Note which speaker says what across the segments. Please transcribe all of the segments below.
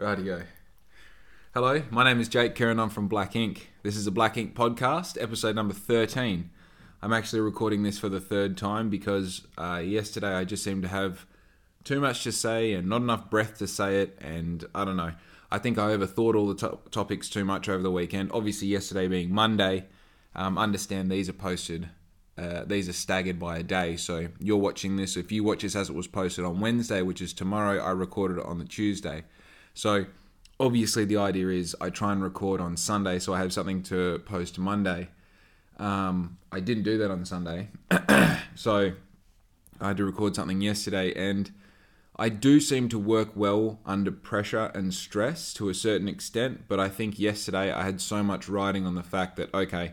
Speaker 1: Rightio. Hello, my name is Jake Kieran. I'm from Black Ink. This is a Black Ink podcast, episode number 13. I'm actually recording this for the third time because uh, yesterday I just seemed to have too much to say and not enough breath to say it, and I don't know. I think I overthought all the to- topics too much over the weekend. Obviously, yesterday being Monday, um, understand these are posted uh, these are staggered by a day. So you're watching this. If you watch this as it was posted on Wednesday, which is tomorrow, I recorded it on the Tuesday. So obviously the idea is I try and record on Sunday so I have something to post Monday. Um, I didn't do that on Sunday, so I had to record something yesterday, and I do seem to work well under pressure and stress to a certain extent. But I think yesterday I had so much riding on the fact that okay,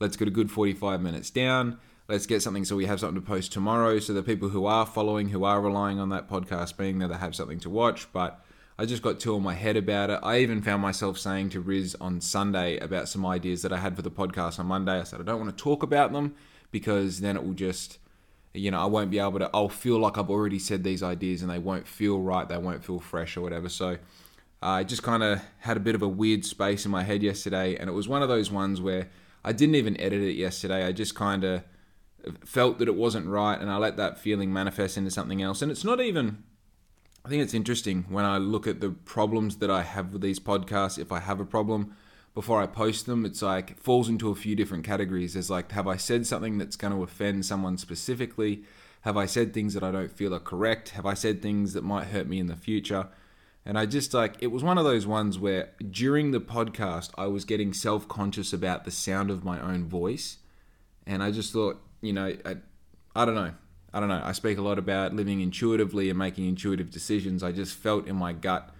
Speaker 1: let's get a good 45 minutes down. Let's get something so we have something to post tomorrow. So the people who are following, who are relying on that podcast being there, they have something to watch. But I just got too in my head about it. I even found myself saying to Riz on Sunday about some ideas that I had for the podcast on Monday. I said, I don't want to talk about them because then it will just, you know, I won't be able to, I'll feel like I've already said these ideas and they won't feel right. They won't feel fresh or whatever. So uh, I just kind of had a bit of a weird space in my head yesterday. And it was one of those ones where I didn't even edit it yesterday. I just kind of felt that it wasn't right and I let that feeling manifest into something else. And it's not even I think it's interesting when I look at the problems that I have with these podcasts. If I have a problem before I post them, it's like it falls into a few different categories. There's like, have I said something that's going to offend someone specifically? Have I said things that I don't feel are correct? Have I said things that might hurt me in the future? And I just like, it was one of those ones where during the podcast, I was getting self conscious about the sound of my own voice. And I just thought, you know, I, I don't know. I don't know. I speak a lot about living intuitively and making intuitive decisions. I just felt in my gut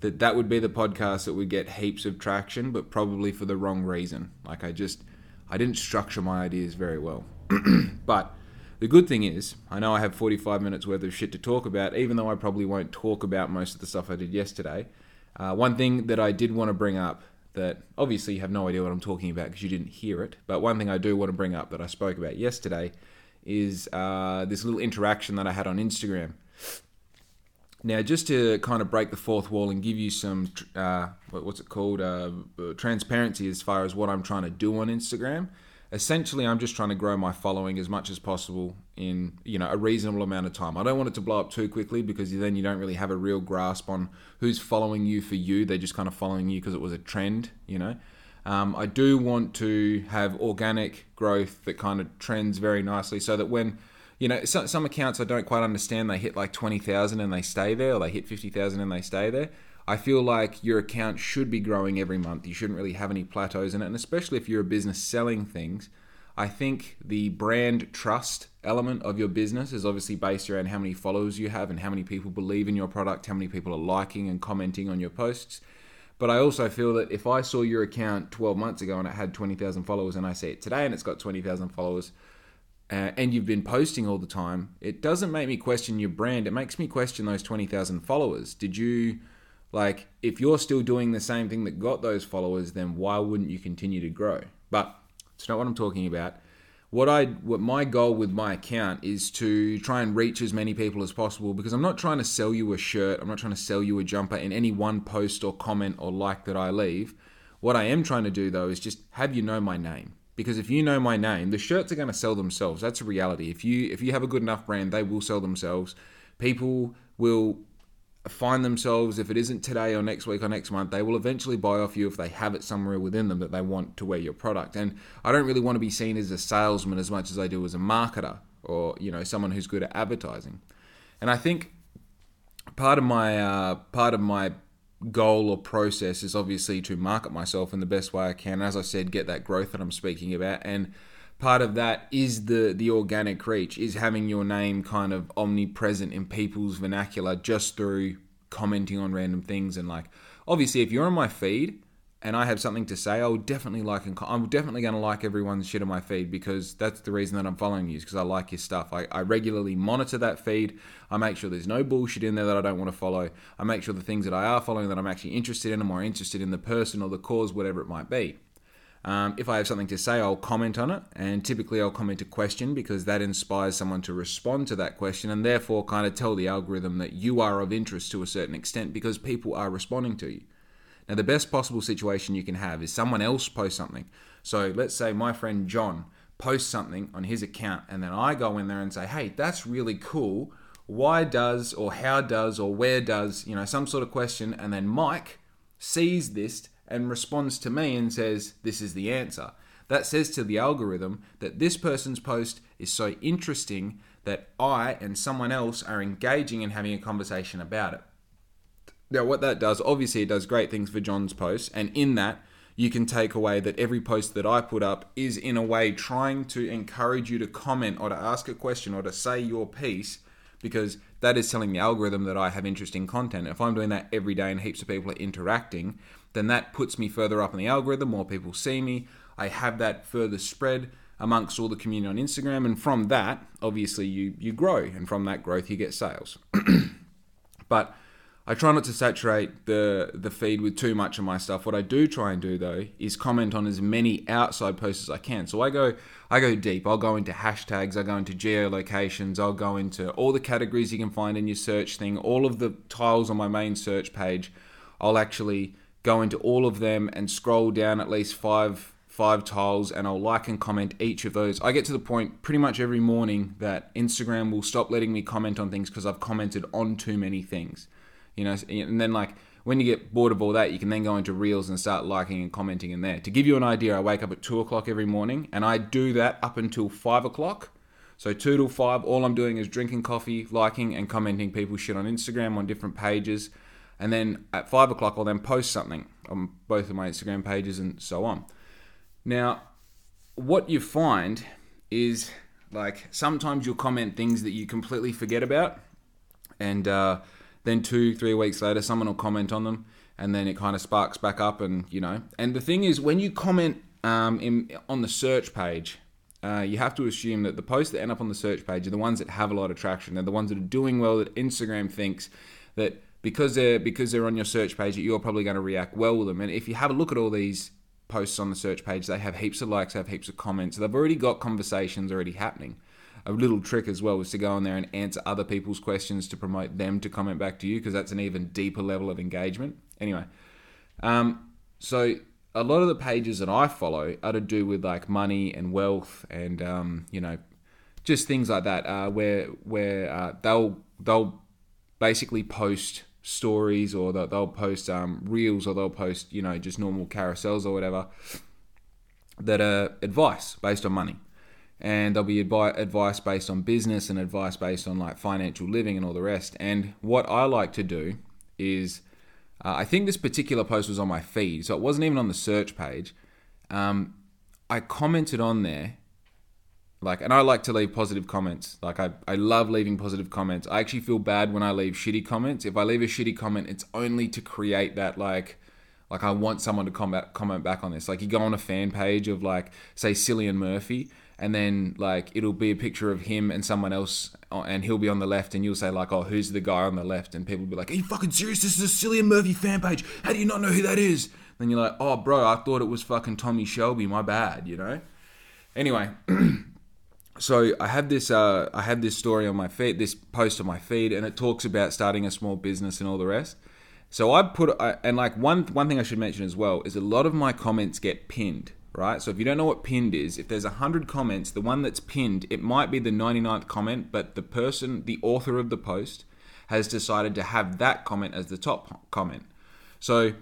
Speaker 1: that that would be the podcast that would get heaps of traction, but probably for the wrong reason. Like I just, I didn't structure my ideas very well. but the good thing is, I know I have 45 minutes worth of shit to talk about, even though I probably won't talk about most of the stuff I did yesterday. Uh, one thing that I did want to bring up that obviously you have no idea what I'm talking about because you didn't hear it, but one thing I do want to bring up that I spoke about yesterday is uh, this little interaction that I had on Instagram. Now, just to kind of break the fourth wall and give you some, uh, what's it called, uh, transparency as far as what I'm trying to do on Instagram essentially I'm just trying to grow my following as much as possible in you know a reasonable amount of time. I don't want it to blow up too quickly because then you don't really have a real grasp on who's following you for you. They're just kind of following you because it was a trend, you know. Um, I do want to have organic growth that kind of trends very nicely, so that when you know some, some accounts I don't quite understand, they hit like twenty thousand and they stay there, or they hit fifty thousand and they stay there. I feel like your account should be growing every month. You shouldn't really have any plateaus in it. And especially if you're a business selling things, I think the brand trust element of your business is obviously based around how many followers you have and how many people believe in your product, how many people are liking and commenting on your posts. But I also feel that if I saw your account 12 months ago and it had 20,000 followers and I see it today and it's got 20,000 followers, uh, and you've been posting all the time, it doesn't make me question your brand. It makes me question those 20,000 followers. Did you like, if you're still doing the same thing that got those followers, then why wouldn't you continue to grow? But it's not what I'm talking about. What I what my goal with my account is to try and reach as many people as possible because I'm not trying to sell you a shirt, I'm not trying to sell you a jumper in any one post or comment or like that I leave. What I am trying to do though is just have you know my name. Because if you know my name, the shirts are going to sell themselves. That's a reality. If you if you have a good enough brand, they will sell themselves. People will find themselves, if it isn't today or next week or next month, they will eventually buy off you if they have it somewhere within them that they want to wear your product. And I don't really want to be seen as a salesman as much as I do as a marketer or, you know, someone who's good at advertising. And I think part of my uh, part of my goal or process is obviously to market myself in the best way I can. As I said, get that growth that I'm speaking about and part of that is the the organic reach is having your name kind of omnipresent in people's vernacular just through commenting on random things and like obviously if you're on my feed and I have something to say, I'll definitely like and I'm definitely going to like everyone's shit on my feed because that's the reason that I'm following you because I like your stuff. I, I regularly monitor that feed. I make sure there's no bullshit in there that I don't want to follow. I make sure the things that I are following that I'm actually interested in, I'm more interested in the person or the cause, whatever it might be. Um, if I have something to say, I'll comment on it, and typically I'll comment a question because that inspires someone to respond to that question and therefore kind of tell the algorithm that you are of interest to a certain extent because people are responding to you. Now, the best possible situation you can have is someone else post something. So let's say my friend John posts something on his account, and then I go in there and say, hey, that's really cool. Why does, or how does, or where does, you know, some sort of question, and then Mike sees this and responds to me and says, This is the answer. That says to the algorithm that this person's post is so interesting that I and someone else are engaging and having a conversation about it. Now, what that does, obviously, it does great things for John's post, and in that, you can take away that every post that I put up is, in a way, trying to encourage you to comment or to ask a question or to say your piece because that is telling the algorithm that I have interesting content. If I'm doing that every day and heaps of people are interacting, then that puts me further up in the algorithm, more people see me. I have that further spread amongst all the community on Instagram, and from that, obviously, you you grow, and from that growth, you get sales. but I try not to saturate the the feed with too much of my stuff. What I do try and do though is comment on as many outside posts as I can. So I go I go deep. I'll go into hashtags, I'll go into geolocations, I'll go into all the categories you can find in your search thing, all of the tiles on my main search page. I'll actually go into all of them and scroll down at least five five tiles and I'll like and comment each of those. I get to the point pretty much every morning that Instagram will stop letting me comment on things because I've commented on too many things. You know, and then like when you get bored of all that, you can then go into Reels and start liking and commenting in there. To give you an idea, I wake up at two o'clock every morning and I do that up until five o'clock. So two till five, all I'm doing is drinking coffee, liking and commenting people shit on Instagram on different pages and then at five o'clock I'll then post something on both of my Instagram pages and so on. Now, what you find is like sometimes you'll comment things that you completely forget about, and uh, then two, three weeks later, someone will comment on them, and then it kind of sparks back up, and you know. And the thing is, when you comment um, in, on the search page, uh, you have to assume that the posts that end up on the search page are the ones that have a lot of traction. They're the ones that are doing well that Instagram thinks that because they're because they're on your search page, that you're probably going to react well with them. And if you have a look at all these posts on the search page, they have heaps of likes, they have heaps of comments. They've already got conversations already happening. A little trick as well is to go on there and answer other people's questions to promote them to comment back to you because that's an even deeper level of engagement. Anyway, um, so a lot of the pages that I follow are to do with like money and wealth and um, you know just things like that, uh, where where uh, they'll they'll basically post stories or they'll post um, reels or they'll post you know just normal carousels or whatever that are advice based on money and there'll be advice based on business and advice based on like financial living and all the rest and what i like to do is uh, i think this particular post was on my feed so it wasn't even on the search page um, i commented on there like, and I like to leave positive comments. Like, I, I love leaving positive comments. I actually feel bad when I leave shitty comments. If I leave a shitty comment, it's only to create that, like, like I want someone to comment comment back on this. Like, you go on a fan page of, like, say, Cillian Murphy, and then, like, it'll be a picture of him and someone else, uh, and he'll be on the left, and you'll say, like, oh, who's the guy on the left? And people will be like, are you fucking serious? This is a Cillian Murphy fan page. How do you not know who that is? Then you're like, oh, bro, I thought it was fucking Tommy Shelby. My bad, you know? Anyway. so I have this uh, I had this story on my feed, this post on my feed, and it talks about starting a small business and all the rest. So I put and like one one thing I should mention as well is a lot of my comments get pinned, right? So if you don't know what pinned is, if there's a hundred comments, the one that's pinned, it might be the 99th comment, but the person, the author of the post, has decided to have that comment as the top comment. So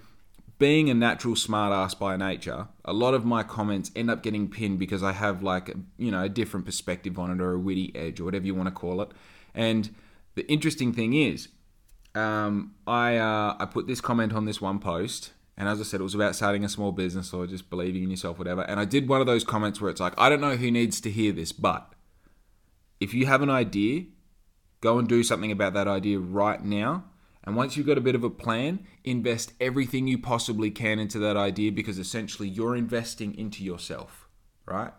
Speaker 1: being a natural smartass by nature, a lot of my comments end up getting pinned because I have like you know a different perspective on it or a witty edge or whatever you want to call it. And the interesting thing is, um, I uh, I put this comment on this one post, and as I said, it was about starting a small business or just believing in yourself, whatever. And I did one of those comments where it's like, I don't know who needs to hear this, but if you have an idea, go and do something about that idea right now and once you've got a bit of a plan, invest everything you possibly can into that idea because essentially you're investing into yourself, right?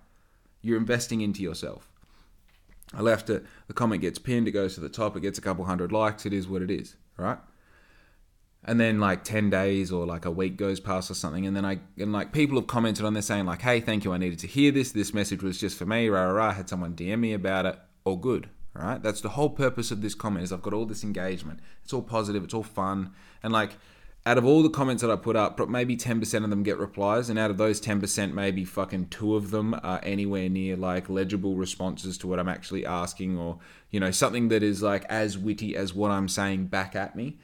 Speaker 1: You're investing into yourself. I left it, the comment gets pinned, it goes to the top, it gets a couple hundred likes, it is what it is, right? And then like 10 days or like a week goes past or something and then i and like people have commented on this saying like hey thank you i needed to hear this. This message was just for me rah rah rah. Had someone dm me about it. All good right? That's the whole purpose of this comment is i've got all this engagement. It's all positive it's all fun. And like out of all the comments that I put up, maybe 10% of them get replies, and out of those 10%, maybe fucking two of them are anywhere near like legible responses to what I'm actually asking, or you know something that is like as witty as what I'm saying back at me.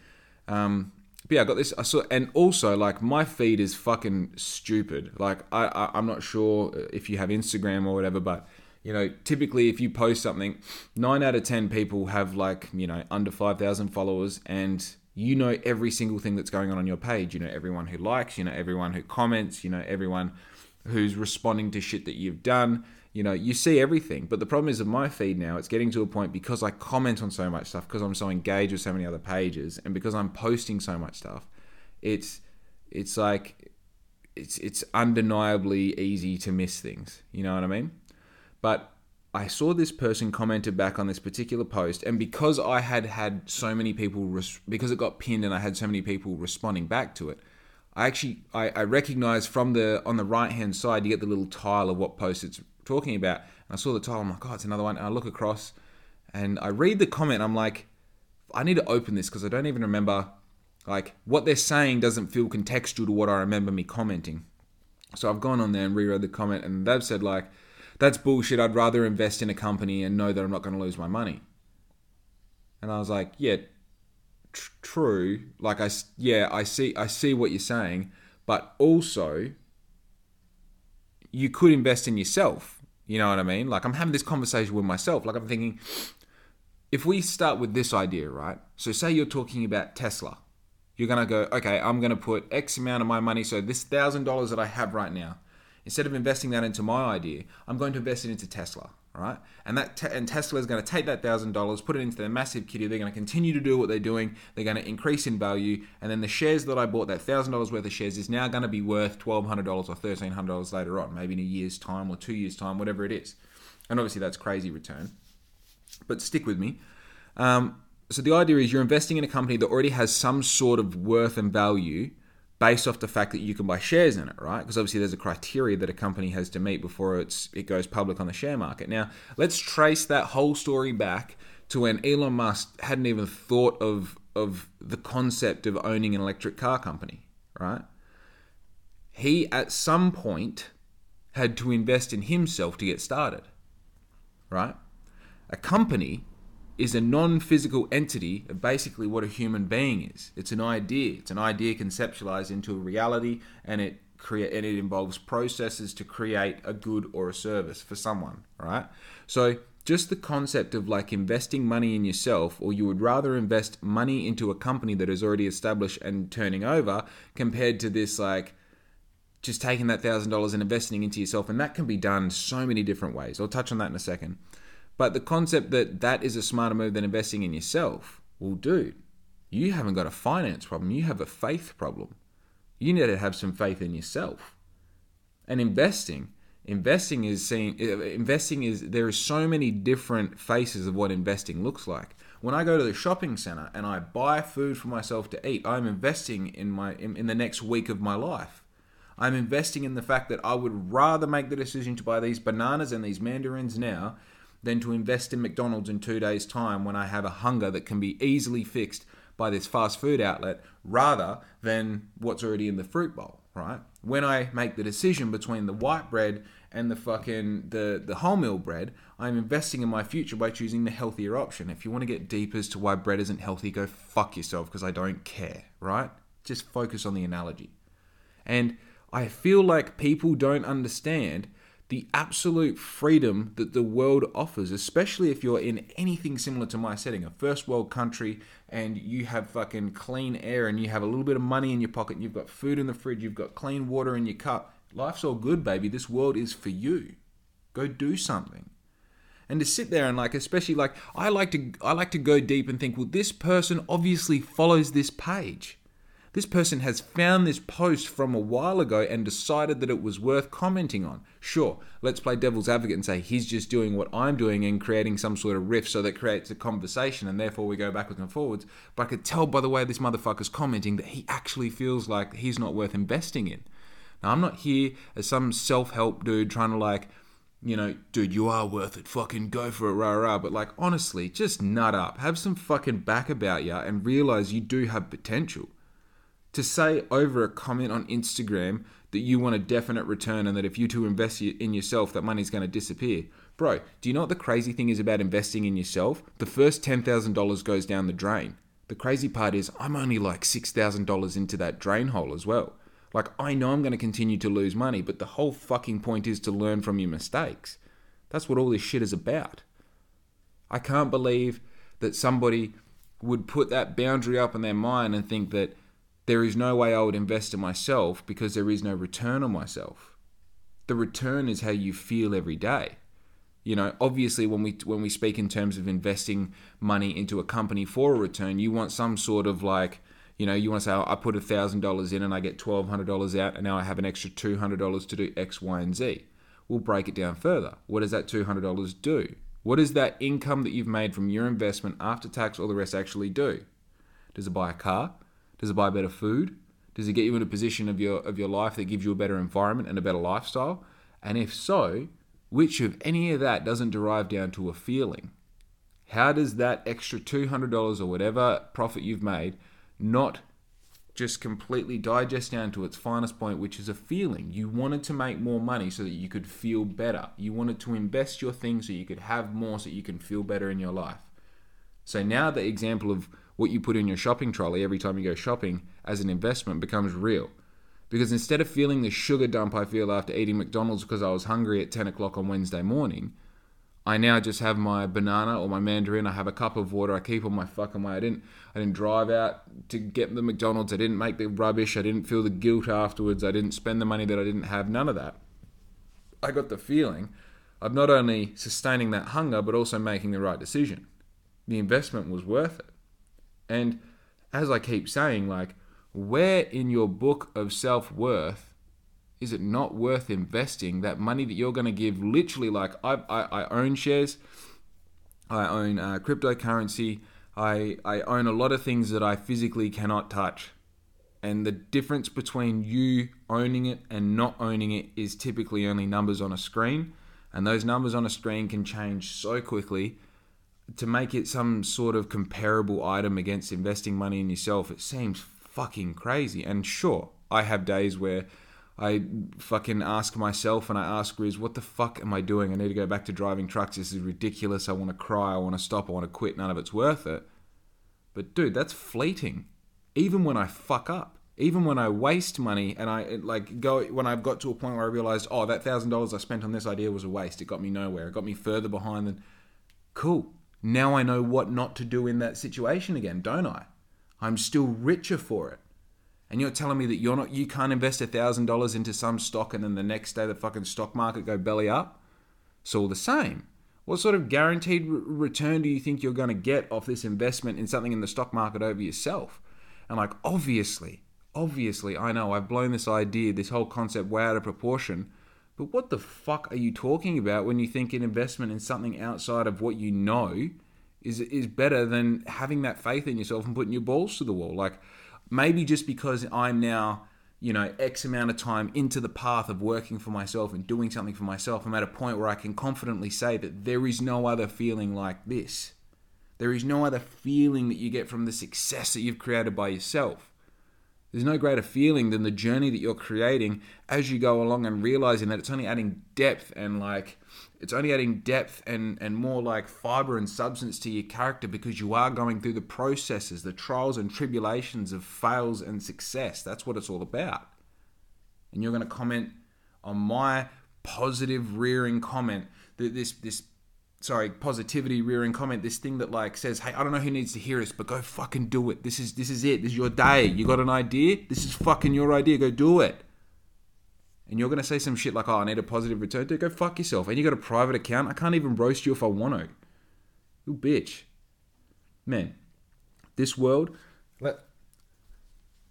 Speaker 1: Um, but yeah, I got this. I saw, and also like my feed is fucking stupid. Like I, I I'm not sure if you have Instagram or whatever, but you know, typically if you post something, nine out of ten people have like you know under five thousand followers, and you know every single thing that's going on on your page. You know everyone who likes, you know everyone who comments, you know everyone who's responding to shit that you've done. You know, you see everything. But the problem is with my feed now, it's getting to a point because I comment on so much stuff, because I'm so engaged with so many other pages, and because I'm posting so much stuff, it's it's like it's it's undeniably easy to miss things. You know what I mean? But I saw this person commented back on this particular post, and because I had had so many people, res- because it got pinned, and I had so many people responding back to it, I actually I, I recognized from the on the right hand side you get the little tile of what post it's talking about. And I saw the title. I'm like, oh, it's another one. And I look across, and I read the comment. I'm like, I need to open this because I don't even remember like what they're saying doesn't feel contextual to what I remember me commenting. So I've gone on there and reread the comment, and they've said like that's bullshit. I'd rather invest in a company and know that I'm not going to lose my money. And I was like, yeah, tr- true. Like I, yeah, I see, I see what you're saying, but also you could invest in yourself. You know what I mean? Like I'm having this conversation with myself. Like I'm thinking, if we start with this idea, right? So say you're talking about Tesla. You're gonna go, okay, I'm gonna put X amount of my money. So this thousand dollars that I have right now, Instead of investing that into my idea, I'm going to invest it into Tesla. Right, and that and Tesla is going to take that thousand dollars, put it into their massive kitty. They're going to continue to do what they're doing. They're going to increase in value, and then the shares that I bought, that thousand dollars worth of shares, is now going to be worth twelve hundred dollars or thirteen hundred dollars later on, maybe in a year's time or two years' time, whatever it is. And obviously, that's crazy return. But stick with me. Um, so the idea is you're investing in a company that already has some sort of worth and value based off the fact that you can buy shares in it, right? Because obviously there's a criteria that a company has to meet before it's it goes public on the share market. Now, let's trace that whole story back to when Elon Musk hadn't even thought of of the concept of owning an electric car company, right? He at some point had to invest in himself to get started, right? A company is a non-physical entity of basically what a human being is. It's an idea. It's an idea conceptualized into a reality, and it create and it involves processes to create a good or a service for someone. Right. So just the concept of like investing money in yourself, or you would rather invest money into a company that is already established and turning over, compared to this like just taking that thousand dollars and investing into yourself, and that can be done so many different ways. I'll touch on that in a second. But the concept that that is a smarter move than investing in yourself, well, dude, you haven't got a finance problem. You have a faith problem. You need to have some faith in yourself. And investing, investing is seeing investing is there are so many different faces of what investing looks like. When I go to the shopping center and I buy food for myself to eat, I'm investing in my in, in the next week of my life. I'm investing in the fact that I would rather make the decision to buy these bananas and these mandarins now than to invest in McDonald's in two days' time when I have a hunger that can be easily fixed by this fast food outlet rather than what's already in the fruit bowl, right? When I make the decision between the white bread and the fucking the the wholemeal bread, I'm investing in my future by choosing the healthier option. If you want to get deep as to why bread isn't healthy, go fuck yourself because I don't care, right? Just focus on the analogy. And I feel like people don't understand the absolute freedom that the world offers, especially if you're in anything similar to my setting, a first world country, and you have fucking clean air and you have a little bit of money in your pocket, and you've got food in the fridge, you've got clean water in your cup. Life's all good, baby. This world is for you. Go do something. And to sit there and like, especially like, I like to, I like to go deep and think, well, this person obviously follows this page. This person has found this post from a while ago and decided that it was worth commenting on. Sure, let's play devil's advocate and say he's just doing what I'm doing and creating some sort of riff so that creates a conversation and therefore we go backwards and forwards. But I could tell by the way this motherfucker's commenting that he actually feels like he's not worth investing in. Now, I'm not here as some self help dude trying to like, you know, dude, you are worth it. Fucking go for it, rah rah. But like, honestly, just nut up. Have some fucking back about you and realize you do have potential to say over a comment on Instagram that you want a definite return and that if you to invest in yourself, that money's going to disappear. Bro, do you know what the crazy thing is about investing in yourself? The first $10,000 goes down the drain. The crazy part is I'm only like $6,000 into that drain hole as well. Like, I know I'm going to continue to lose money, but the whole fucking point is to learn from your mistakes. That's what all this shit is about. I can't believe that somebody would put that boundary up in their mind and think that there is no way I would invest in myself because there is no return on myself. The return is how you feel every day. You know, obviously when we when we speak in terms of investing money into a company for a return, you want some sort of like, you know, you want to say, oh, I put thousand dollars in and I get twelve hundred dollars out, and now I have an extra two hundred dollars to do X, Y, and Z. We'll break it down further. What does that two hundred dollars do? What does that income that you've made from your investment after tax, all the rest, actually do? Does it buy a car? Does it buy better food? Does it get you in a position of your of your life that gives you a better environment and a better lifestyle? And if so, which of any of that doesn't derive down to a feeling? How does that extra $200 or whatever profit you've made not just completely digest down to its finest point, which is a feeling. You wanted to make more money so that you could feel better. You wanted to invest your things so you could have more so you can feel better in your life. So now the example of what you put in your shopping trolley every time you go shopping as an investment becomes real. Because instead of feeling the sugar dump I feel after eating McDonald's because I was hungry at 10 o'clock on Wednesday morning, I now just have my banana or my mandarin. I have a cup of water. I keep on my fucking way. I didn't. I didn't drive out to get the McDonald's. I didn't make the rubbish. I didn't feel the guilt afterwards. I didn't spend the money that I didn't have. None of that. I got the feeling of not only sustaining that hunger but also making the right decision. The investment was worth it. And as I keep saying, like, where in your book of self worth is it not worth investing that money that you're going to give? Literally, like, I, I, I own shares, I own uh, cryptocurrency, I, I own a lot of things that I physically cannot touch. And the difference between you owning it and not owning it is typically only numbers on a screen. And those numbers on a screen can change so quickly to make it some sort of comparable item against investing money in yourself, it seems fucking crazy. And sure, I have days where I fucking ask myself and I ask Riz, what the fuck am I doing? I need to go back to driving trucks. This is ridiculous. I want to cry. I want to stop. I want to quit. None of it's worth it. But dude, that's fleeting. Even when I fuck up, even when I waste money and I like go when I've got to a point where I realized, oh, that thousand dollars I spent on this idea was a waste. It got me nowhere. It got me further behind than cool. Now I know what not to do in that situation again, don't I? I'm still richer for it. And you're telling me that you're not you can't invest thousand dollars into some stock and then the next day the fucking stock market go belly up? It's all the same. What sort of guaranteed re- return do you think you're going to get off this investment in something in the stock market over yourself? And like obviously, obviously, I know I've blown this idea, this whole concept way out of proportion but what the fuck are you talking about when you think an investment in something outside of what you know is is better than having that faith in yourself and putting your balls to the wall? Like maybe just because I'm now you know x amount of time into the path of working for myself and doing something for myself i'm at a point where i can confidently say that there is no other feeling like this there is no other feeling that you get from the success that you've created by yourself there's no greater feeling than the journey that you're creating as you go along and realizing that it's only adding depth and like it's only adding depth and and more like fiber and substance to your character because you are going through the processes, the trials and tribulations of fails and success. That's what it's all about. And you're going to comment on my positive rearing comment that this this sorry, positivity rearing comment, this thing that like says, "Hey, I don't know who needs to hear this, but go fucking do it. This is this is it. This is your day. You got an idea? This is fucking your idea. Go do it." And you're gonna say some shit like, "Oh, I need a positive return." Dude, go fuck yourself. And you got a private account. I can't even roast you if I want to. You bitch. Man, this world. Let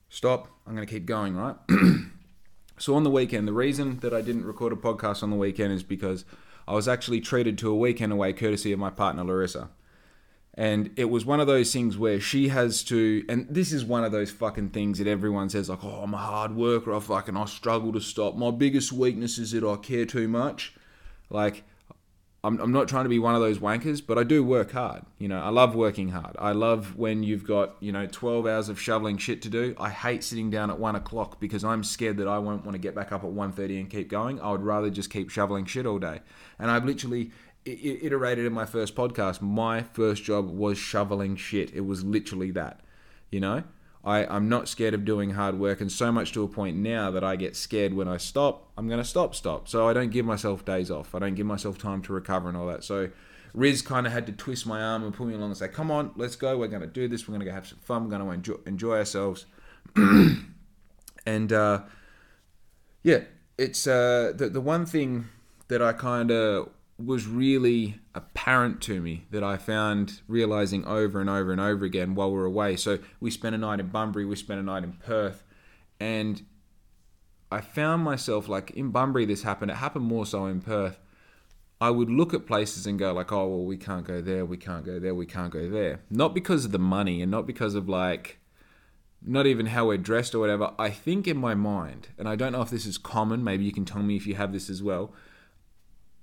Speaker 1: stop. I'm going to keep going, right? so on the weekend, the reason that I didn't record a podcast on the weekend is because I was actually treated to a weekend away courtesy of my partner Larissa. And it was one of those things where she has to, and this is one of those fucking things that everyone says, like, oh, I'm a hard worker, I fucking, I struggle to stop. My biggest weakness is that I care too much. Like, I'm, I'm not trying to be one of those wankers, but I do work hard. You know, I love working hard. I love when you've got, you know, 12 hours of shoveling shit to do. I hate sitting down at 1 o'clock because I'm scared that I won't want to get back up at 1.30 and keep going. I would rather just keep shoveling shit all day. And I've literally iterated in my first podcast. My first job was shoveling shit. It was literally that, you know? I, I'm not scared of doing hard work, and so much to a point now that I get scared when I stop. I'm going to stop, stop. So I don't give myself days off. I don't give myself time to recover and all that. So Riz kind of had to twist my arm and pull me along and say, "Come on, let's go. We're going to do this. We're going to go have some fun. We're going to enjoy, enjoy ourselves." and uh, yeah, it's uh, the the one thing that I kind of was really apparent to me that I found realizing over and over and over again while we are away. So we spent a night in Bunbury, we spent a night in Perth, and I found myself like in Bunbury this happened. It happened more so in Perth. I would look at places and go like, oh well, we can't go there, we can't go there, we can't go there. Not because of the money and not because of like not even how we're dressed or whatever. I think in my mind, and I don't know if this is common, maybe you can tell me if you have this as well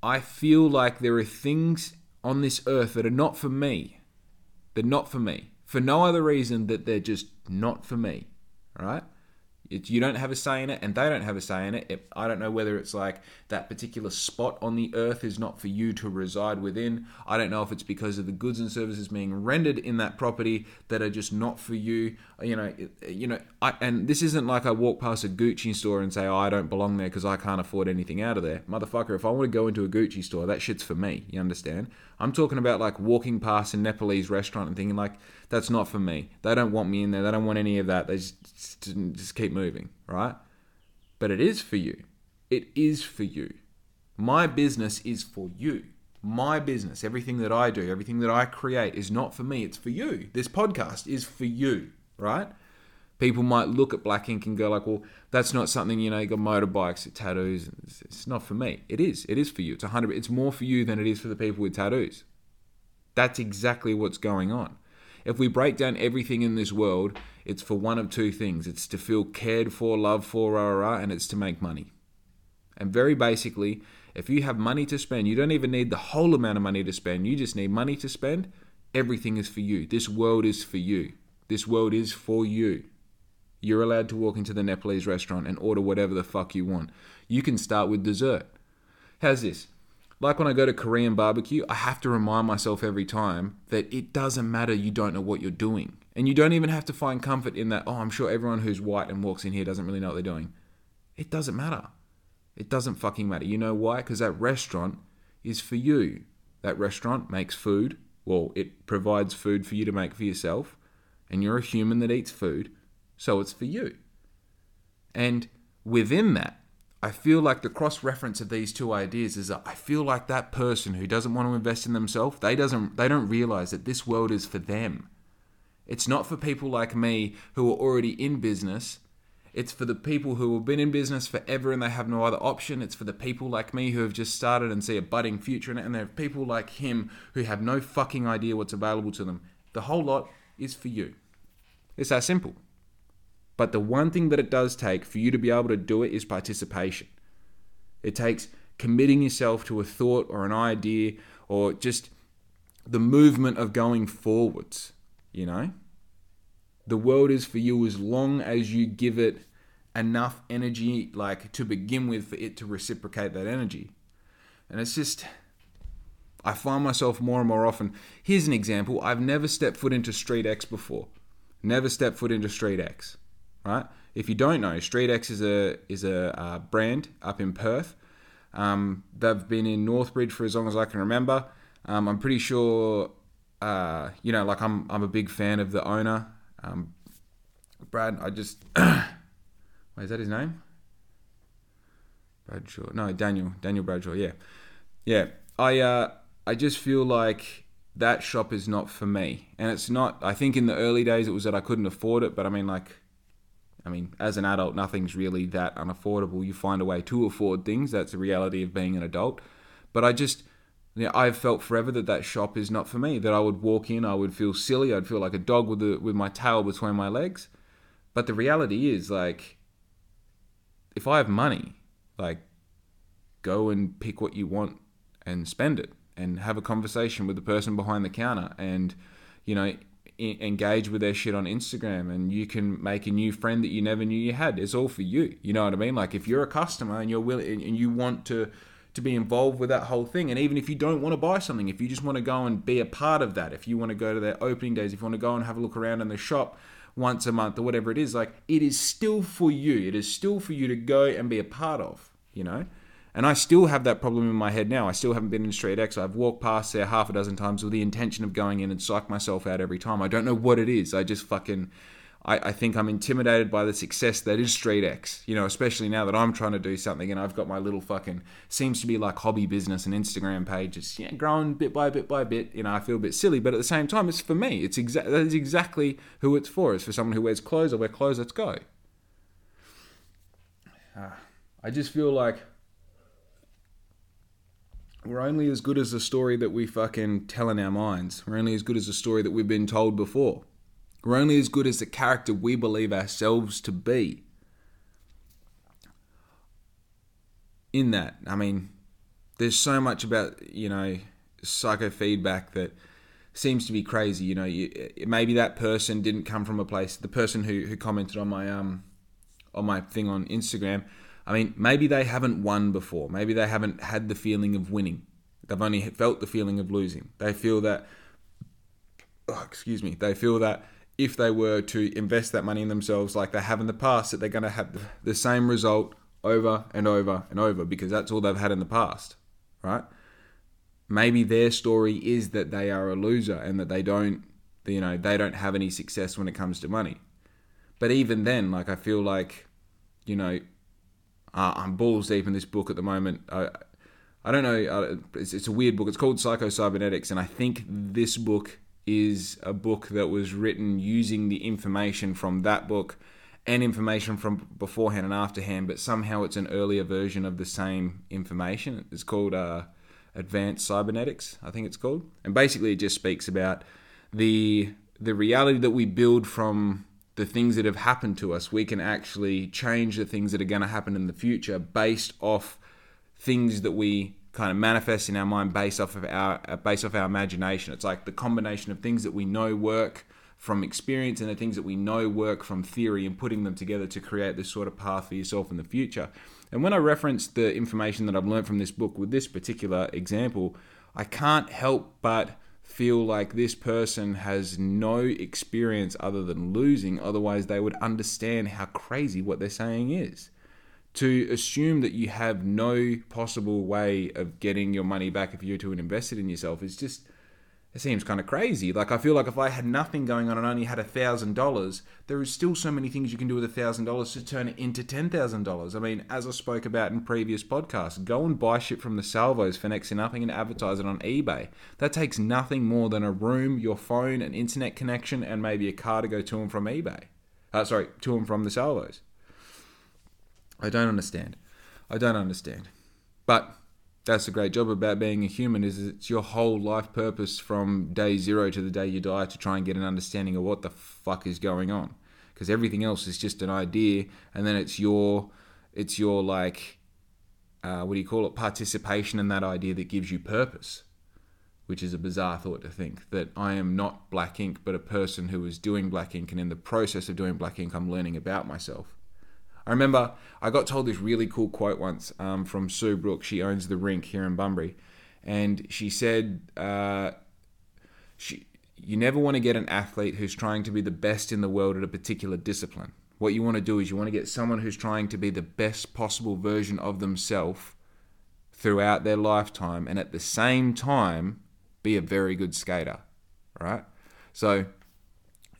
Speaker 1: I feel like there are things on this earth that are not for me. They're not for me. For no other reason that they're just not for me. Right? It, you don't have a say in it, and they don't have a say in it. I don't know whether it's like that particular spot on the earth is not for you to reside within. I don't know if it's because of the goods and services being rendered in that property that are just not for you. You know, you know. I, and this isn't like I walk past a Gucci store and say, "Oh, I don't belong there because I can't afford anything out of there." Motherfucker, if I want to go into a Gucci store, that shit's for me. You understand? I'm talking about like walking past a Nepalese restaurant and thinking like, "That's not for me. They don't want me in there. They don't want any of that. They just, just keep moving, right? But it is for you. It is for you. My business is for you. My business, everything that I do, everything that I create is not for me, it's for you. This podcast is for you, right? People might look at Black Ink and go like, well, that's not something, you know, you got motorbikes, tattoos. It's not for me. It is. It is for you. It's 100 it's more for you than it is for the people with tattoos. That's exactly what's going on. If we break down everything in this world, it's for one of two things it's to feel cared for, loved for, rah, rah, rah, and it's to make money. And very basically, if you have money to spend, you don't even need the whole amount of money to spend, you just need money to spend. Everything is for you. This world is for you. This world is for you. You're allowed to walk into the Nepalese restaurant and order whatever the fuck you want. You can start with dessert. How's this? Like when I go to Korean barbecue, I have to remind myself every time that it doesn't matter you don't know what you're doing. And you don't even have to find comfort in that, oh, I'm sure everyone who's white and walks in here doesn't really know what they're doing. It doesn't matter. It doesn't fucking matter. You know why? Because that restaurant is for you. That restaurant makes food. Well, it provides food for you to make for yourself. And you're a human that eats food. So it's for you. And within that, I feel like the cross reference of these two ideas is that I feel like that person who doesn't want to invest in themselves, they doesn't they don't realize that this world is for them. It's not for people like me who are already in business. It's for the people who have been in business forever and they have no other option. It's for the people like me who have just started and see a budding future in it. And there are people like him who have no fucking idea what's available to them. The whole lot is for you. It's that simple. But the one thing that it does take for you to be able to do it is participation. It takes committing yourself to a thought or an idea or just the movement of going forwards, you know? The world is for you as long as you give it enough energy, like to begin with, for it to reciprocate that energy. And it's just, I find myself more and more often. Here's an example I've never stepped foot into Street X before. Never stepped foot into Street X right? If you don't know, Street X is a is a uh, brand up in Perth. Um, they've been in Northbridge for as long as I can remember. Um, I'm pretty sure, uh, you know, like I'm I'm a big fan of the owner, um, Brad. I just, wait, is that his name? Bradshaw? No, Daniel. Daniel Bradshaw. Yeah, yeah. I uh, I just feel like that shop is not for me, and it's not. I think in the early days it was that I couldn't afford it, but I mean like I mean, as an adult, nothing's really that unaffordable. You find a way to afford things. That's the reality of being an adult. But I just, you know, I've felt forever that that shop is not for me. That I would walk in, I would feel silly, I'd feel like a dog with the, with my tail between my legs. But the reality is, like, if I have money, like, go and pick what you want and spend it, and have a conversation with the person behind the counter, and you know, engage with their shit on Instagram and you can make a new friend that you never knew you had. It's all for you. You know what I mean? Like if you're a customer and you're willing and you want to to be involved with that whole thing and even if you don't want to buy something, if you just want to go and be a part of that, if you want to go to their opening days, if you want to go and have a look around in the shop once a month or whatever it is, like it is still for you. It is still for you to go and be a part of, you know? And I still have that problem in my head now. I still haven't been in Street X. I've walked past there half a dozen times with the intention of going in and psych myself out every time. I don't know what it is. I just fucking. I, I think I'm intimidated by the success that is Street X, you know, especially now that I'm trying to do something and I've got my little fucking, seems to be like hobby business and Instagram page. It's yeah, growing bit by bit by bit. You know, I feel a bit silly, but at the same time, it's for me. It's exactly that is exactly who it's for. It's for someone who wears clothes. I wear clothes. Let's go. Uh, I just feel like we're only as good as the story that we fucking tell in our minds. We're only as good as the story that we've been told before. We're only as good as the character we believe ourselves to be. In that, I mean, there's so much about, you know, psychofeedback that seems to be crazy. You know, you, maybe that person didn't come from a place. The person who, who commented on my um on my thing on Instagram I mean, maybe they haven't won before. Maybe they haven't had the feeling of winning. They've only felt the feeling of losing. They feel that, oh, excuse me, they feel that if they were to invest that money in themselves like they have in the past, that they're going to have the same result over and over and over because that's all they've had in the past, right? Maybe their story is that they are a loser and that they don't, you know, they don't have any success when it comes to money. But even then, like I feel like, you know, uh, I'm balls deep in this book at the moment. I, I don't know. Uh, it's, it's, a weird book. It's called Psycho Cybernetics, and I think this book is a book that was written using the information from that book and information from beforehand and afterhand, but somehow it's an earlier version of the same information. It's called uh, Advanced Cybernetics, I think it's called, and basically it just speaks about the the reality that we build from the things that have happened to us, we can actually change the things that are going to happen in the future based off things that we kind of manifest in our mind based off of our uh, based off our imagination. It's like the combination of things that we know work from experience and the things that we know work from theory and putting them together to create this sort of path for yourself in the future. And when I reference the information that I've learned from this book with this particular example, I can't help but feel like this person has no experience other than losing, otherwise, they would understand how crazy what they're saying is. To assume that you have no possible way of getting your money back if you're to invest it in yourself is just it seems kind of crazy. Like I feel like if I had nothing going on and only had a thousand dollars, there is still so many things you can do with a thousand dollars to turn it into ten thousand dollars. I mean, as I spoke about in previous podcasts, go and buy shit from the salvos for next to nothing and advertise it on eBay. That takes nothing more than a room, your phone, an internet connection, and maybe a car to go to and from eBay. Uh, sorry, to and from the salvos. I don't understand. I don't understand. But that's the great job about being a human is it's your whole life purpose from day zero to the day you die to try and get an understanding of what the fuck is going on. Because everything else is just an idea and then it's your it's your like uh, what do you call it? Participation in that idea that gives you purpose which is a bizarre thought to think that I am not black ink but a person who is doing black ink and in the process of doing black ink I'm learning about myself I remember I got told this really cool quote once um, from Sue Brooks. She owns the rink here in Bunbury, and she said, uh, "She, you never want to get an athlete who's trying to be the best in the world at a particular discipline. What you want to do is you want to get someone who's trying to be the best possible version of themselves throughout their lifetime, and at the same time, be a very good skater, right? So."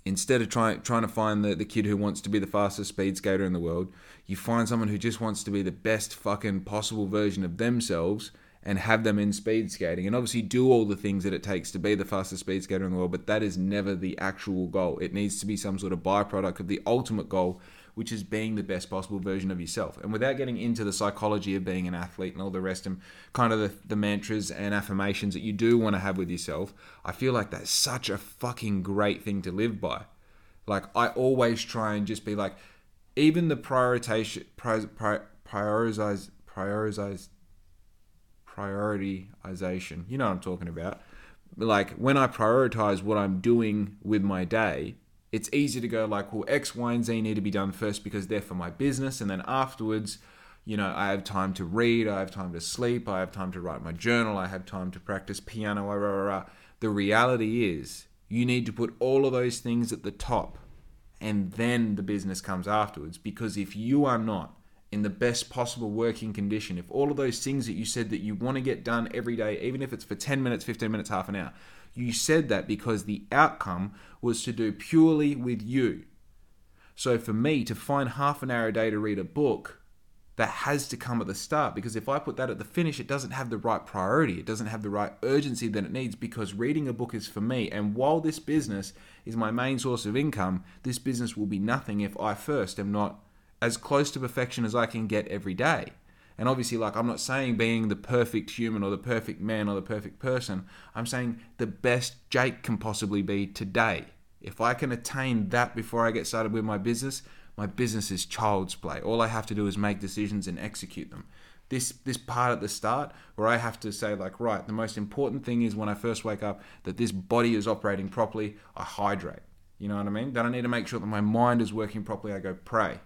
Speaker 1: Instead of trying trying to find the, the kid who wants to be the fastest speed skater in the world, you find someone who just wants to be the best fucking possible version of themselves and have them in speed skating and obviously do all the things that it takes to be the fastest speed skater in the world, but that is never the actual goal. It needs to be some sort of byproduct of the ultimate goal, which is being the best possible version of yourself. And without getting into the psychology of being an athlete and all the rest and kind of the, the mantras and affirmations that you do want to have with yourself, I feel like that's such a fucking great thing to live by. Like, I always try and just be like, even the prioritization, prioritize, prioritize, prioritization. You know what I'm talking about. Like when I prioritize what I'm doing with my day, it's easy to go like, well, X, Y, and Z need to be done first because they're for my business, and then afterwards, you know, I have time to read, I have time to sleep, I have time to write my journal, I have time to practice piano. Rah, rah, rah. The reality is, you need to put all of those things at the top, and then the business comes afterwards. Because if you are not in the best possible working condition, if all of those things that you said that you want to get done every day, even if it's for 10 minutes, 15 minutes, half an hour, you said that because the outcome was to do purely with you. So for me to find half an hour a day to read a book, that has to come at the start because if I put that at the finish, it doesn't have the right priority. It doesn't have the right urgency that it needs because reading a book is for me. And while this business is my main source of income, this business will be nothing if I first am not as close to perfection as I can get every day. And obviously, like, I'm not saying being the perfect human or the perfect man or the perfect person. I'm saying the best Jake can possibly be today. If I can attain that before I get started with my business, my business is child's play. All I have to do is make decisions and execute them. This this part at the start where I have to say like, right, the most important thing is when I first wake up that this body is operating properly, I hydrate. You know what I mean? Then I need to make sure that my mind is working properly. I go pray.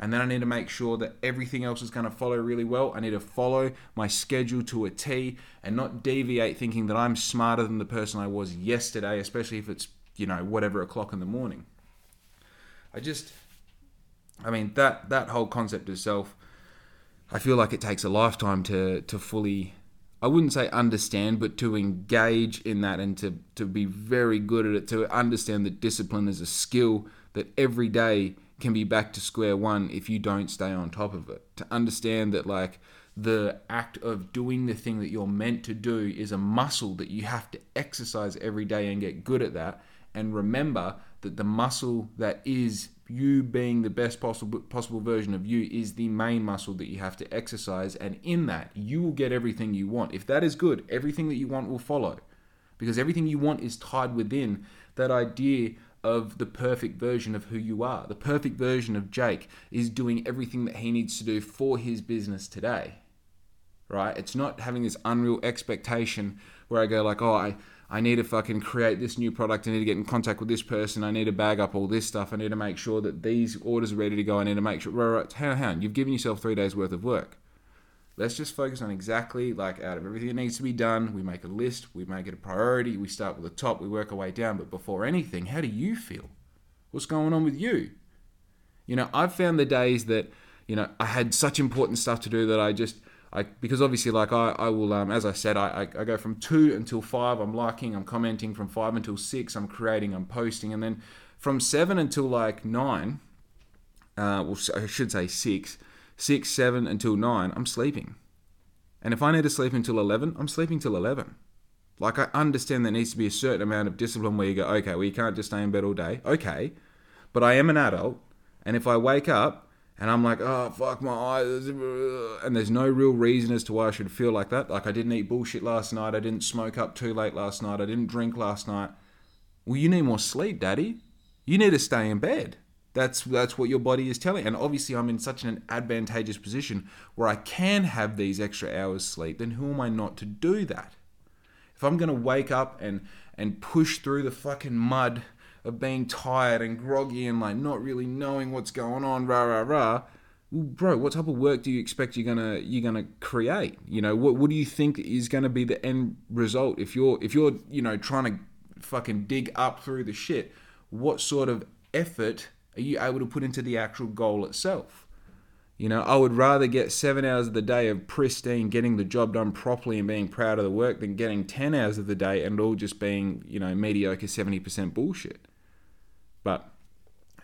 Speaker 1: And then I need to make sure that everything else is going to follow really well. I need to follow my schedule to a T and not deviate thinking that I'm smarter than the person I was yesterday, especially if it's, you know, whatever o'clock in the morning. I just, I mean, that, that whole concept itself, I feel like it takes a lifetime to, to fully, I wouldn't say understand, but to engage in that and to, to be very good at it, to understand that discipline is a skill that every day can be back to square one if you don't stay on top of it. To understand that, like, the act of doing the thing that you're meant to do is a muscle that you have to exercise every day and get good at that. And remember that the muscle that is you being the best possible possible version of you is the main muscle that you have to exercise and in that you will get everything you want. If that is good, everything that you want will follow. Because everything you want is tied within that idea of the perfect version of who you are. The perfect version of Jake is doing everything that he needs to do for his business today. Right? It's not having this unreal expectation where I go like, "Oh, I I need to fucking create this new product. I need to get in contact with this person. I need to bag up all this stuff. I need to make sure that these orders are ready to go. I need to make sure. Right, right. Hang on, hang on. You've given yourself three days worth of work. Let's just focus on exactly like out of everything that needs to be done, we make a list, we make it a priority, we start with the top, we work our way down. But before anything, how do you feel? What's going on with you? You know, I've found the days that, you know, I had such important stuff to do that I just, I, because obviously, like I, I will, um, as I said, I, I, I go from two until five. I'm liking, I'm commenting. From five until six, I'm creating, I'm posting, and then from seven until like nine, uh, well, I should say six, six, seven until nine, I'm sleeping. And if I need to sleep until 11, I'm sleeping till 11. Like, I understand there needs to be a certain amount of discipline where you go, okay, well, you can't just stay in bed all day. Okay. But I am an adult. And if I wake up and I'm like, oh, fuck my eyes, and there's no real reason as to why I should feel like that, like I didn't eat bullshit last night, I didn't smoke up too late last night, I didn't drink last night. Well, you need more sleep, daddy. You need to stay in bed. That's that's what your body is telling. And obviously, I'm in such an advantageous position where I can have these extra hours sleep. Then who am I not to do that? If I'm gonna wake up and and push through the fucking mud of being tired and groggy and like not really knowing what's going on, rah rah rah. Well, bro, what type of work do you expect you're gonna you're gonna create? You know, what what do you think is gonna be the end result if you're if you're you know trying to fucking dig up through the shit? What sort of effort are you able to put into the actual goal itself? You know, I would rather get seven hours of the day of pristine, getting the job done properly and being proud of the work than getting 10 hours of the day and all just being, you know, mediocre 70% bullshit. But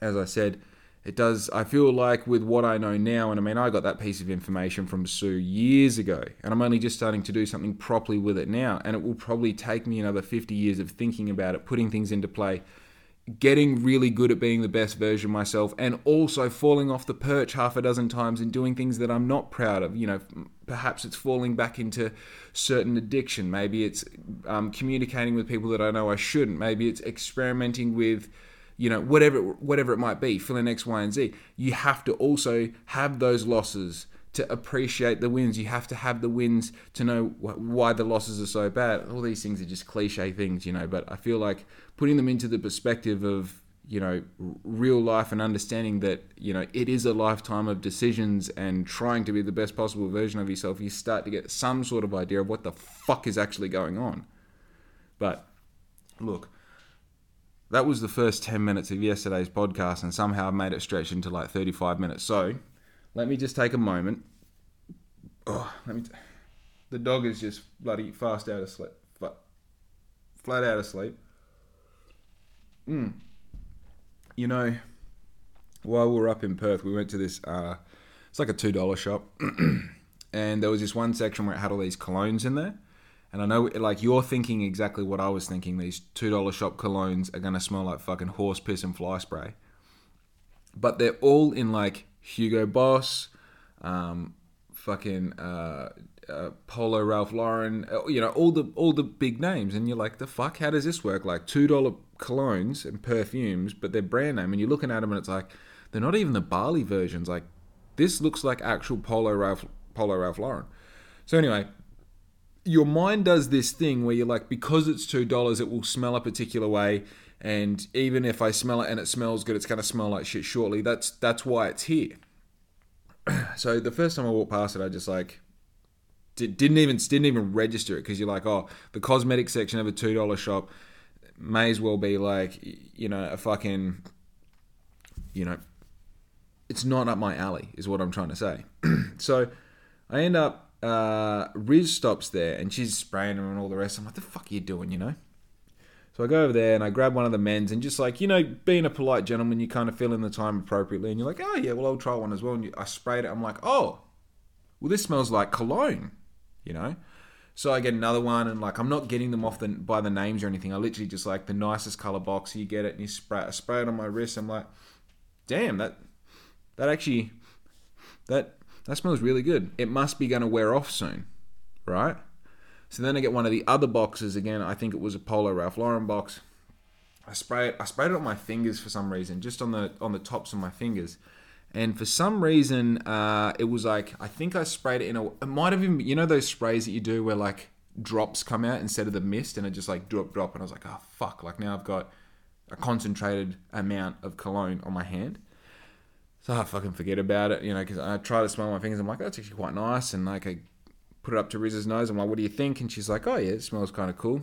Speaker 1: as I said, it does, I feel like with what I know now, and I mean, I got that piece of information from Sue years ago, and I'm only just starting to do something properly with it now, and it will probably take me another 50 years of thinking about it, putting things into play getting really good at being the best version myself and also falling off the perch half a dozen times and doing things that I'm not proud of. You know, perhaps it's falling back into certain addiction. Maybe it's um, communicating with people that I know I shouldn't. Maybe it's experimenting with, you know, whatever whatever it might be, filling X, Y, and Z. You have to also have those losses to appreciate the wins. You have to have the wins to know why the losses are so bad. All these things are just cliche things, you know, but I feel like putting them into the perspective of, you know, real life and understanding that, you know, it is a lifetime of decisions and trying to be the best possible version of yourself, you start to get some sort of idea of what the fuck is actually going on. But look, that was the first 10 minutes of yesterday's podcast, and somehow I made it stretch into like 35 minutes. So, let me just take a moment. Oh, let me. T- the dog is just bloody fast out of sleep, but flat out of sleep. Mm. You know, while we were up in Perth, we went to this. Uh, it's like a two dollar shop, and there was this one section where it had all these colognes in there. And I know, like, you're thinking exactly what I was thinking. These two dollar shop colognes are gonna smell like fucking horse piss and fly spray. But they're all in like Hugo Boss, um, fucking uh, uh, Polo Ralph Lauren, uh, you know, all the all the big names, and you're like, the fuck, how does this work? Like two dollar colognes and perfumes, but they're brand name, and you're looking at them, and it's like they're not even the Bali versions. Like this looks like actual Polo Ralph Polo Ralph Lauren. So anyway, your mind does this thing where you're like, because it's two dollars, it will smell a particular way and even if I smell it and it smells good, it's to smell like shit shortly. That's that's why it's here. so the first time I walked past it, I just like didn't even didn't even register it because you're like, oh, the cosmetic section of a two dollar shop may as well be like, you know, a fucking, you know, it's not up my alley, is what I'm trying to say. so I end up, uh, Riz stops there and she's spraying them and all the rest. I'm like, the fuck are you doing, you know? So I go over there and I grab one of the men's and just like, you know, being a polite gentleman, you kind of fill in the time appropriately and you're like, oh yeah, well, I'll try one as well. And you, I sprayed it. I'm like, oh, well, this smells like cologne, you know? So I get another one and like, I'm not getting them off the, by the names or anything. I literally just like the nicest color box. You get it and you spray, I spray it on my wrist. I'm like, damn, that, that actually, that, that smells really good. It must be going to wear off soon, right? So then I get one of the other boxes again. I think it was a Polo Ralph Lauren box. I spray it. I sprayed it on my fingers for some reason, just on the on the tops of my fingers. And for some reason, uh, it was like I think I sprayed it in a. It might have even you know those sprays that you do where like drops come out instead of the mist, and it just like drop drop. And I was like, oh fuck! Like now I've got a concentrated amount of cologne on my hand. So I fucking forget about it, you know, because I try to smell my fingers. I'm like, that's actually quite nice, and like I put it up to Riz's nose. I'm like, what do you think? And she's like, oh yeah, it smells kind of cool.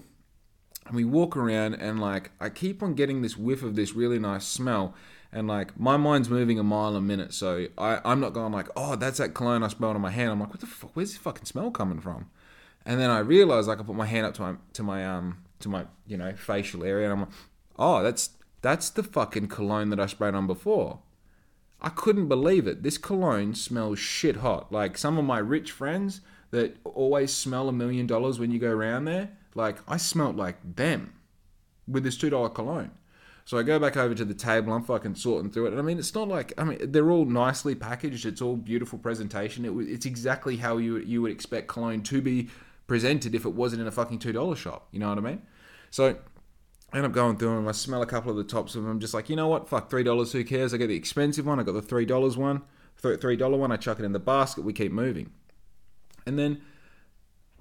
Speaker 1: And we walk around and like I keep on getting this whiff of this really nice smell. And like my mind's moving a mile a minute, so I, I'm not going like, oh, that's that cologne I smelled on my hand. I'm like, what the fuck? Where's this fucking smell coming from? And then I realize like I put my hand up to my to my um to my you know facial area, and I'm like, oh, that's that's the fucking cologne that I sprayed on before. I couldn't believe it. This cologne smells shit hot. Like some of my rich friends, that always smell a million dollars when you go around there, like I smelt like them with this two dollar cologne. So I go back over to the table. I'm fucking sorting through it, and I mean, it's not like I mean they're all nicely packaged. It's all beautiful presentation. It, it's exactly how you you would expect cologne to be presented if it wasn't in a fucking two dollar shop. You know what I mean? So I end up going through them. I smell a couple of the tops of them. I'm just like, you know what? Fuck three dollars. Who cares? I get the expensive one. I got the three dollars one. Three dollar one. I chuck it in the basket. We keep moving. And then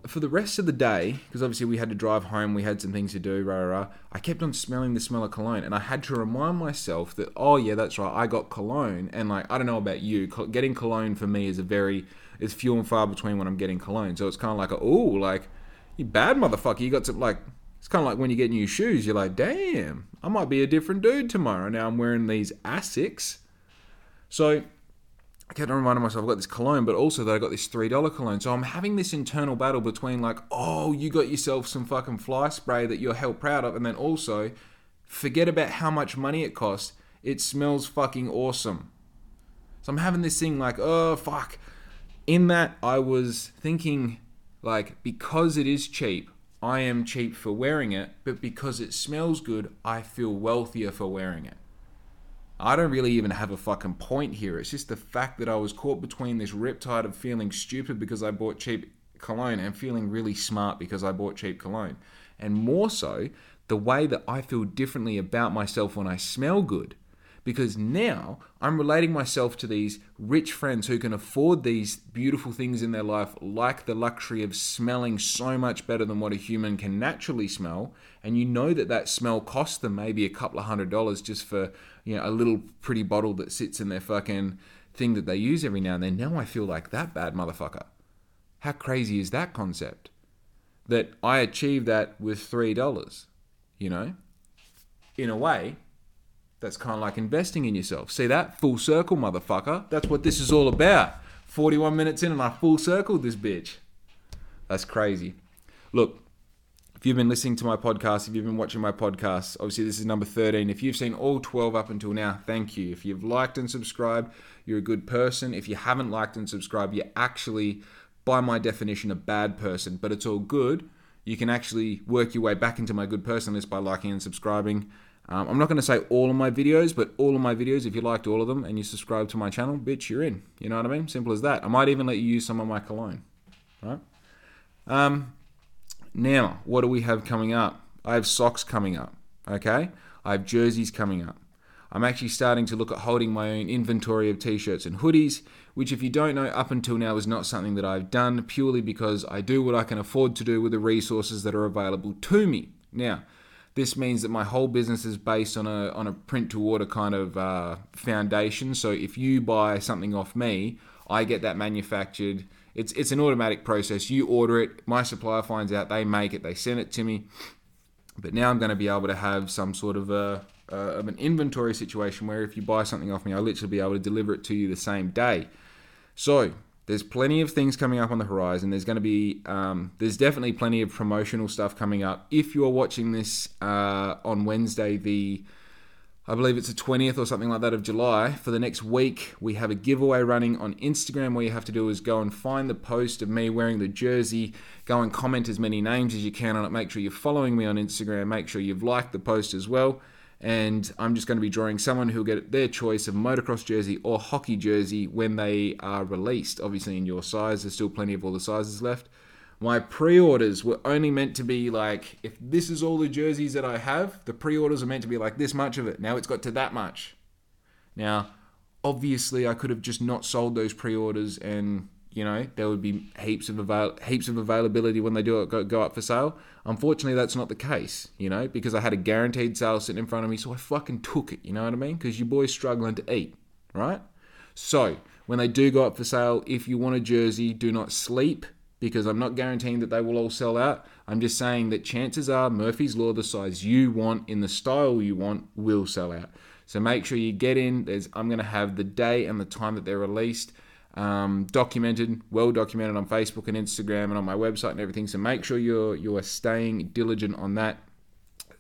Speaker 1: for the rest of the day, because obviously we had to drive home, we had some things to do, rah, rah, rah, I kept on smelling the smell of cologne. And I had to remind myself that, oh, yeah, that's right, I got cologne. And like, I don't know about you, getting cologne for me is a very, it's few and far between when I'm getting cologne. So it's kind of like, a oh, like, you bad motherfucker, you got some, like, it's kind of like when you get new shoes, you're like, damn, I might be a different dude tomorrow. Now I'm wearing these Asics. So I kept reminding myself I've got this cologne, but also that I got this three dollar cologne. So I'm having this internal battle between like, oh, you got yourself some fucking fly spray that you're hell proud of, and then also forget about how much money it costs. It smells fucking awesome. So I'm having this thing like, oh fuck. In that I was thinking like because it is cheap, I am cheap for wearing it, but because it smells good, I feel wealthier for wearing it. I don't really even have a fucking point here. It's just the fact that I was caught between this riptide of feeling stupid because I bought cheap cologne and feeling really smart because I bought cheap cologne. And more so, the way that I feel differently about myself when I smell good because now I'm relating myself to these rich friends who can afford these beautiful things in their life, like the luxury of smelling so much better than what a human can naturally smell. And you know that that smell costs them maybe a couple of hundred dollars just for you know a little pretty bottle that sits in their fucking thing that they use every now and then. Now I feel like that bad motherfucker. How crazy is that concept? That I achieved that with three dollars, you know? In a way, that's kind of like investing in yourself. See that? Full circle, motherfucker. That's what this is all about. 41 minutes in and I full circled this bitch. That's crazy. Look, if you've been listening to my podcast, if you've been watching my podcast, obviously this is number 13. If you've seen all 12 up until now, thank you. If you've liked and subscribed, you're a good person. If you haven't liked and subscribed, you're actually, by my definition, a bad person. But it's all good. You can actually work your way back into my good person list by liking and subscribing. Um, I'm not going to say all of my videos, but all of my videos, if you liked all of them and you subscribe to my channel, bitch, you're in. You know what I mean? Simple as that. I might even let you use some of my cologne. Right? Um, now, what do we have coming up? I have socks coming up. Okay? I have jerseys coming up. I'm actually starting to look at holding my own inventory of t shirts and hoodies, which, if you don't know, up until now is not something that I've done purely because I do what I can afford to do with the resources that are available to me. Now, this means that my whole business is based on a on a print to order kind of uh, foundation. So if you buy something off me, I get that manufactured. It's it's an automatic process. You order it, my supplier finds out, they make it, they send it to me. But now I'm going to be able to have some sort of a uh, of an inventory situation where if you buy something off me, I'll literally be able to deliver it to you the same day. So there's plenty of things coming up on the horizon. There's going to be, um, there's definitely plenty of promotional stuff coming up. If you are watching this uh, on Wednesday, the, I believe it's the 20th or something like that of July, for the next week, we have a giveaway running on Instagram. All you have to do is go and find the post of me wearing the jersey, go and comment as many names as you can on it. Make sure you're following me on Instagram. Make sure you've liked the post as well and I'm just going to be drawing someone who'll get their choice of motocross jersey or hockey jersey when they are released. Obviously, in your size, there's still plenty of all the sizes left. My pre orders were only meant to be like, if this is all the jerseys that I have, the pre orders are meant to be like this much of it. Now it's got to that much. Now, obviously, I could have just not sold those pre orders and you know there would be heaps of avail- heaps of availability when they do it, go, go up for sale. Unfortunately, that's not the case, you know, because I had a guaranteed sale sitting in front of me, so I fucking took it. You know what I mean? Because your boy's struggling to eat, right? So when they do go up for sale, if you want a jersey, do not sleep because I'm not guaranteeing that they will all sell out. I'm just saying that chances are Murphy's Law, the size you want in the style you want, will sell out. So make sure you get in. There's, I'm going to have the day and the time that they're released um, documented, well documented on Facebook and Instagram and on my website and everything. So make sure you're you're staying diligent on that,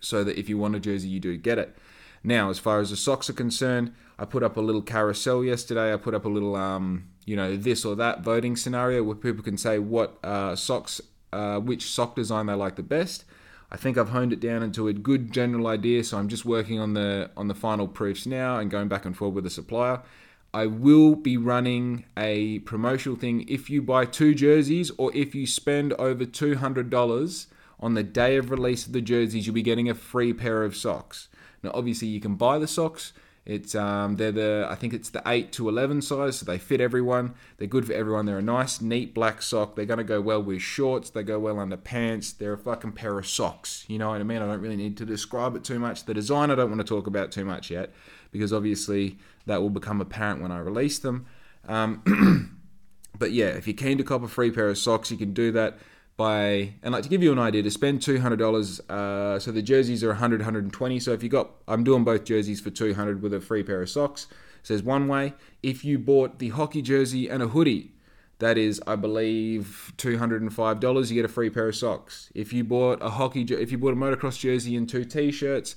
Speaker 1: so that if you want a jersey, you do get it. Now, as far as the socks are concerned, I put up a little carousel yesterday. I put up a little, um, you know, this or that voting scenario where people can say what uh, socks, uh, which sock design they like the best. I think I've honed it down into a good general idea, so I'm just working on the on the final proofs now and going back and forth with the supplier. I will be running a promotional thing if you buy two jerseys or if you spend over $200 on the day of release of the jerseys, you'll be getting a free pair of socks. Now, obviously, you can buy the socks. It's um, they're the I think it's the eight to eleven size, so they fit everyone. They're good for everyone. They're a nice, neat black sock. They're gonna go well with shorts. They go well under pants. They're a fucking pair of socks. You know what I mean? I don't really need to describe it too much. The design I don't want to talk about too much yet because obviously that will become apparent when I release them. Um, but yeah, if you're keen to cop a free pair of socks, you can do that by and like to give you an idea to spend $200 uh, so the jerseys are 100 120 so if you got i'm doing both jerseys for 200 with a free pair of socks. Says one way. If you bought the hockey jersey and a hoodie that is i believe $205 you get a free pair of socks. If you bought a hockey if you bought a motocross jersey and two t-shirts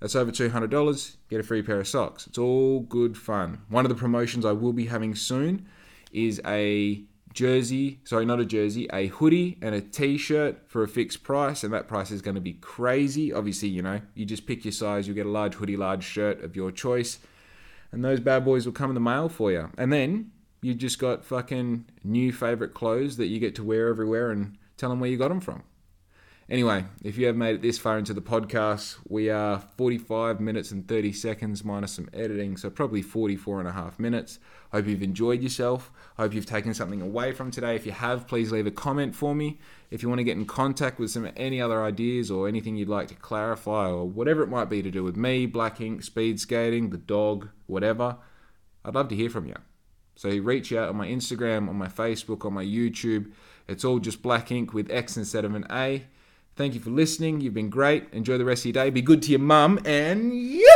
Speaker 1: that's over $200. Get a free pair of socks. It's all good fun. One of the promotions I will be having soon is a jersey, sorry, not a jersey, a hoodie and a t-shirt for a fixed price, and that price is going to be crazy. Obviously, you know, you just pick your size, you'll get a large hoodie, large shirt of your choice, and those bad boys will come in the mail for you. And then you just got fucking new favorite clothes that you get to wear everywhere and tell them where you got them from. Anyway, if you have made it this far into the podcast, we are 45 minutes and 30 seconds minus some editing, so probably 44 and a half minutes. Hope you've enjoyed yourself. Hope you've taken something away from today. If you have, please leave a comment for me. If you want to get in contact with some any other ideas or anything you'd like to clarify or whatever it might be to do with me, black ink, speed skating, the dog, whatever, I'd love to hear from you. So reach out on my Instagram, on my Facebook, on my YouTube. It's all just black ink with X instead of an A. Thank you for listening. You've been great. Enjoy the rest of your day. Be good to your mum and you.